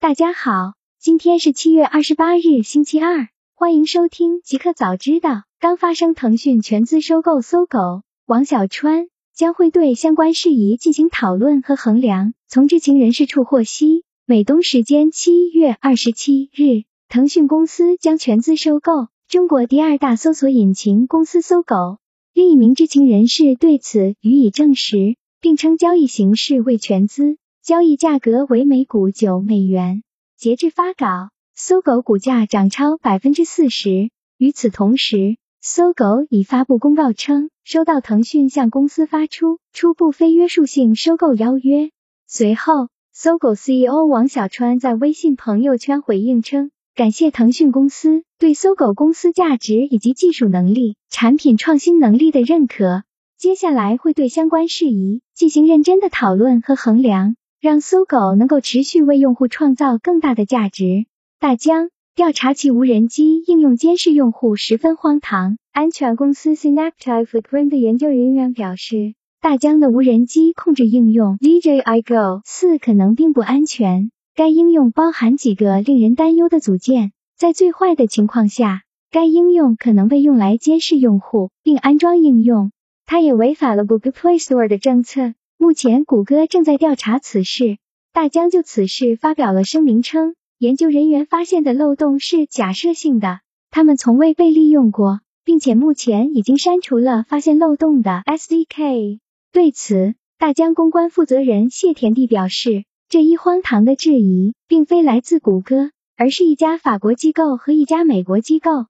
大家好，今天是七月二十八日，星期二，欢迎收听即刻早知道。刚发生腾讯全资收购搜狗，王小川将会对相关事宜进行讨论和衡量。从知情人士处获悉，美东时间七月二十七日，腾讯公司将全资收购中国第二大搜索引擎公司搜狗。另一名知情人士对此予以证实，并称交易形式为全资。交易价格为每股九美元。截至发稿，搜狗股价涨超百分之四十。与此同时，搜狗已发布公告称，收到腾讯向公司发出初步非约束性收购邀约。随后，搜狗 CEO 王小川在微信朋友圈回应称，感谢腾讯公司对搜狗公司价值以及技术能力、产品创新能力的认可。接下来会对相关事宜进行认真的讨论和衡量。让搜狗能够持续为用户创造更大的价值。大疆调查其无人机应用监视用户十分荒唐。安全公司 Synaptive Footprint 的研究人员表示，大疆的无人机控制应用 DJI Go 四可能并不安全。该应用包含几个令人担忧的组件，在最坏的情况下，该应用可能被用来监视用户并安装应用。它也违反了 Google Play Store 的政策。目前，谷歌正在调查此事。大疆就此事发表了声明称，研究人员发现的漏洞是假设性的，他们从未被利用过，并且目前已经删除了发现漏洞的 SDK。对此，大疆公关负责人谢田地表示，这一荒唐的质疑并非来自谷歌，而是一家法国机构和一家美国机构。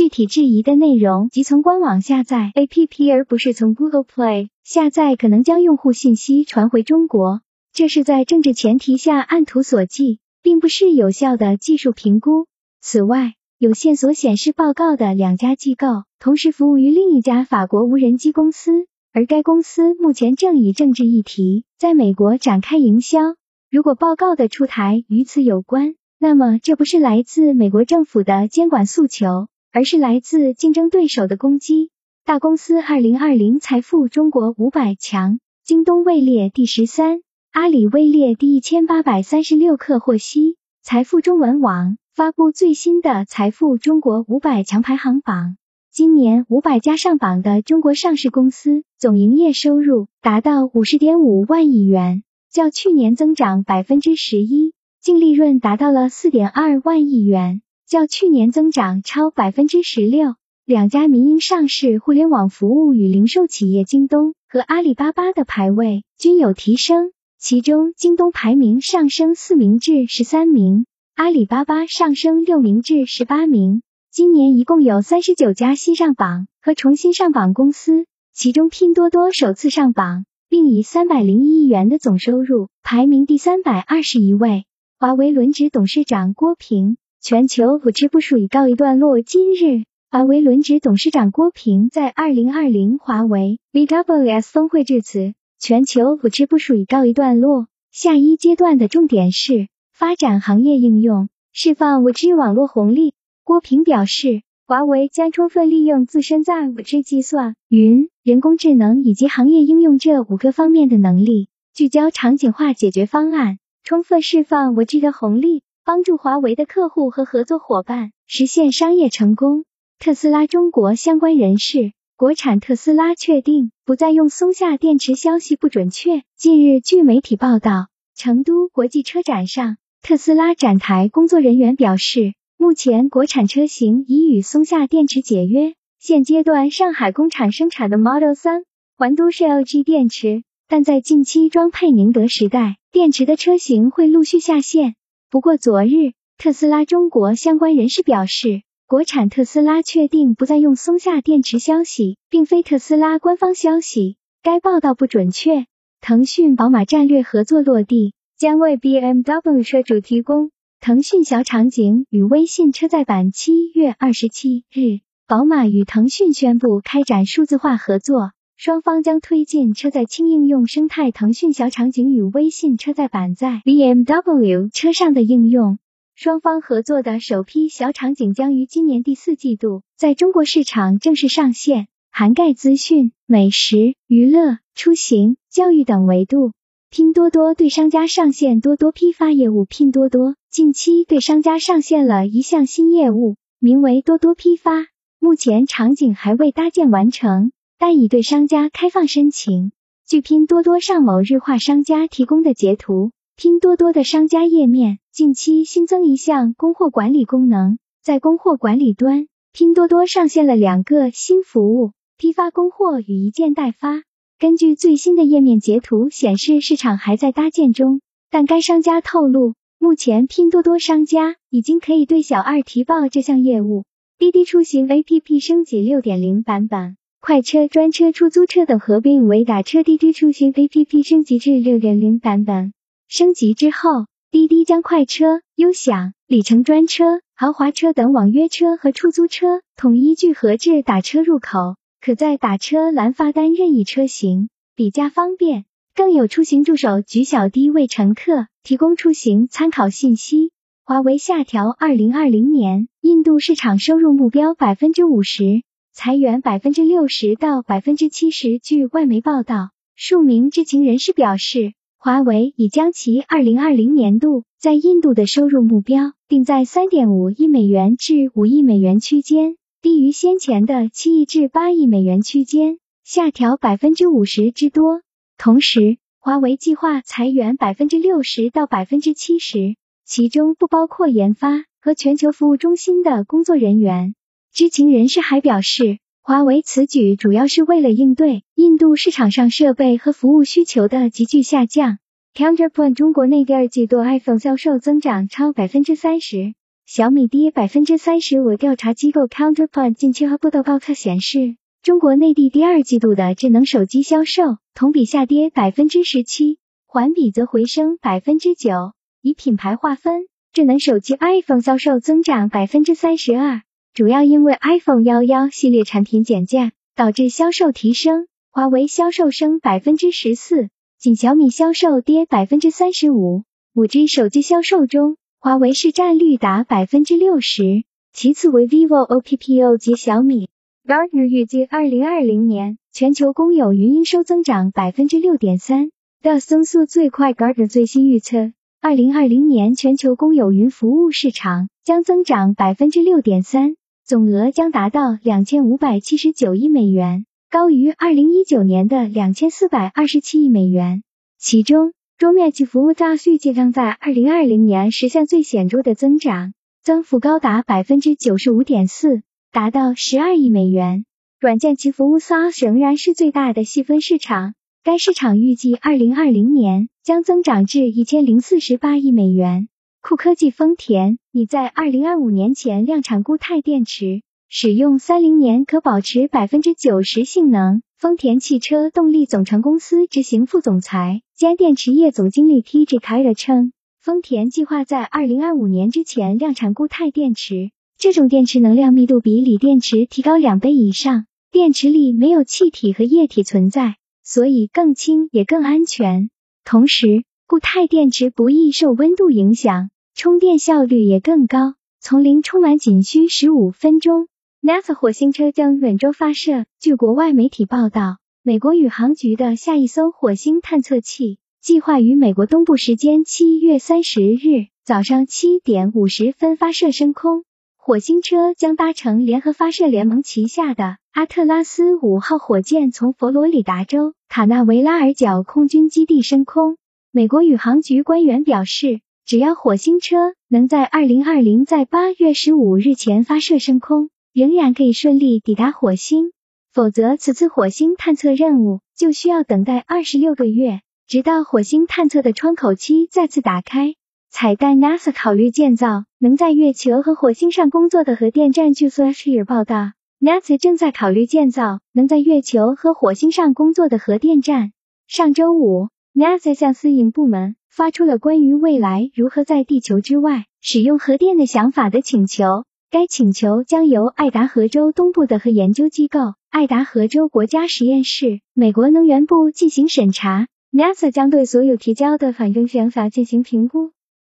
具体质疑的内容即从官网下载 APP，而不是从 Google Play 下载，可能将用户信息传回中国。这是在政治前提下按图索骥，并不是有效的技术评估。此外，有线索显示，报告的两家机构同时服务于另一家法国无人机公司，而该公司目前正以政治议题在美国展开营销。如果报告的出台与此有关，那么这不是来自美国政府的监管诉求。而是来自竞争对手的攻击。大公司二零二零财富中国五百强，京东位列第十三，阿里位列第一千八百三十六。克获悉，财富中文网发布最新的财富中国五百强排行榜。今年五百家上榜的中国上市公司总营业收入达到五十点五万亿元，较去年增长百分之十一，净利润达到了四点二万亿元。较去年增长超百分之十六，两家民营上市互联网服务与零售企业京东和阿里巴巴的排位均有提升，其中京东排名上升四名至十三名，阿里巴巴上升六名至十八名。今年一共有三十九家新上榜和重新上榜公司，其中拼多多首次上榜，并以三百零一亿元的总收入排名第三百二十一位。华为轮值董事长郭平。全球五 G 部署已告一段落。今日，华为轮值董事长郭平在二零二零华为 VWS 峰会致辞，全球五 G 部署已告一段落，下一阶段的重点是发展行业应用，释放五 G 网络红利。郭平表示，华为将充分利用自身在五 G 计算、云、人工智能以及行业应用这五个方面的能力，聚焦场景化解决方案，充分释放五 G 的红利。帮助华为的客户和合作伙伴实现商业成功。特斯拉中国相关人士，国产特斯拉确定不再用松下电池，消息不准确。近日，据媒体报道，成都国际车展上，特斯拉展台工作人员表示，目前国产车型已与松下电池解约。现阶段，上海工厂生产的 Model 3环都是 LG 电池，但在近期装配宁德时代电池的车型会陆续下线。不过，昨日特斯拉中国相关人士表示，国产特斯拉确定不再用松下电池，消息并非特斯拉官方消息，该报道不准确。腾讯宝马战略合作落地，将为 BMW 车主提供腾讯小场景与微信车载版。七月二十七日，宝马与腾讯宣布开展数字化合作。双方将推进车载轻应用生态，腾讯小场景与微信车载版在 BMW 车上的应用。双方合作的首批小场景将于今年第四季度在中国市场正式上线，涵盖资讯、美食、娱乐、出行、教育等维度。拼多多对商家上线多多批发业务。拼多多近期对商家上线了一项新业务，名为多多批发。目前场景还未搭建完成，但已对商家开放申请。据拼多多上某日化商家提供的截图，拼多多的商家页面近期新增一项供货管理功能。在供货管理端，拼多多上线了两个新服务：批发供货与一件代发。根据最新的页面截图显示，市场还在搭建中，但该商家透露，目前拼多多商家已经可以对小二提报这项业务。滴滴出行 APP 升级6.0版本，快车、专车、出租车等合并为打车。滴滴出行 APP 升级至6.0版本，升级之后，滴滴将快车、优享、里程专车、豪华车等网约车和出租车统一聚合至打车入口。可在打车栏发单任意车型，比价方便。更有出行助手举小滴为乘客提供出行参考信息。华为下调二零二零年印度市场收入目标百分之五十，裁员百分之六十到百分之七十。据外媒报道，数名知情人士表示，华为已将其二零二零年度在印度的收入目标定在三点五亿美元至五亿美元区间。低于先前的七亿至八亿美元区间，下调百分之五十之多。同时，华为计划裁员百分之六十到百分之七十，其中不包括研发和全球服务中心的工作人员。知情人士还表示，华为此举主要是为了应对印度市场上设备和服务需求的急剧下降。Counterpoint 中国内第二季度 iPhone 销售增长超百分之三十。小米跌百分之三十五。调查机构 Counterpoint 近期发布的报告显示，中国内地第二季度的智能手机销售同比下跌百分之十七，环比则回升百分之九。以品牌划分，智能手机 iPhone 销售增长百分之三十二，主要因为 iPhone 幺幺系列产品减价导致销售提升。华为销售升百分之十四，仅小米销售跌百分之三十五。五 G 手机销售中。华为市占率达百分之六十，其次为 vivo、OPPO 及小米。Gartner 预计二零二零年全球公有云营收增长百分之六点三，的增速最快。Gartner 最新预测，二零二零年全球公有云服务市场将增长百分之六点三，总额将达到两千五百七十九亿美元，高于二零一九年的两千四百二十七亿美元，其中。桌面级服务大数据将在二零二零年实现最显著的增长，增幅高达百分之九十五点四，达到十二亿美元。软件及服务 SaaS 仍然是最大的细分市场，该市场预计二零二零年将增长至一千零四十八亿美元。酷科技丰田拟在二零二五年前量产固态电池，使用三零年可保持百分之九十性能。丰田汽车动力总成公司执行副总裁兼电池业总经理 T.J. 凯尔称，丰田计划在二零二五年之前量产固态电池，这种电池能量密度比锂电池提高两倍以上，电池里没有气体和液体存在，所以更轻也更安全。同时，固态电池不易受温度影响，充电效率也更高，从零充满仅需十五分钟。NASA 火星车将本周发射。据国外媒体报道，美国宇航局的下一艘火星探测器计划于美国东部时间七月三十日早上七点五十分发射升空。火星车将搭乘联合发射联盟旗下的阿特拉斯五号火箭，从佛罗里达州卡纳维拉尔角空军基地升空。美国宇航局官员表示，只要火星车能在二零二零在八月十五日前发射升空。仍然可以顺利抵达火星，否则此次火星探测任务就需要等待二十六个月，直到火星探测的窗口期再次打开。彩蛋：NASA 考虑建造能在月球和火星上工作的核电站。据 s h i r 报道，NASA 正在考虑建造能在月球和火星上工作的核电站。上周五，NASA 向私营部门发出了关于未来如何在地球之外使用核电的想法的请求。该请求将由爱达荷州东部的核研究机构爱达荷州国家实验室、美国能源部进行审查。NASA 将对所有提交的反证想法进行评估。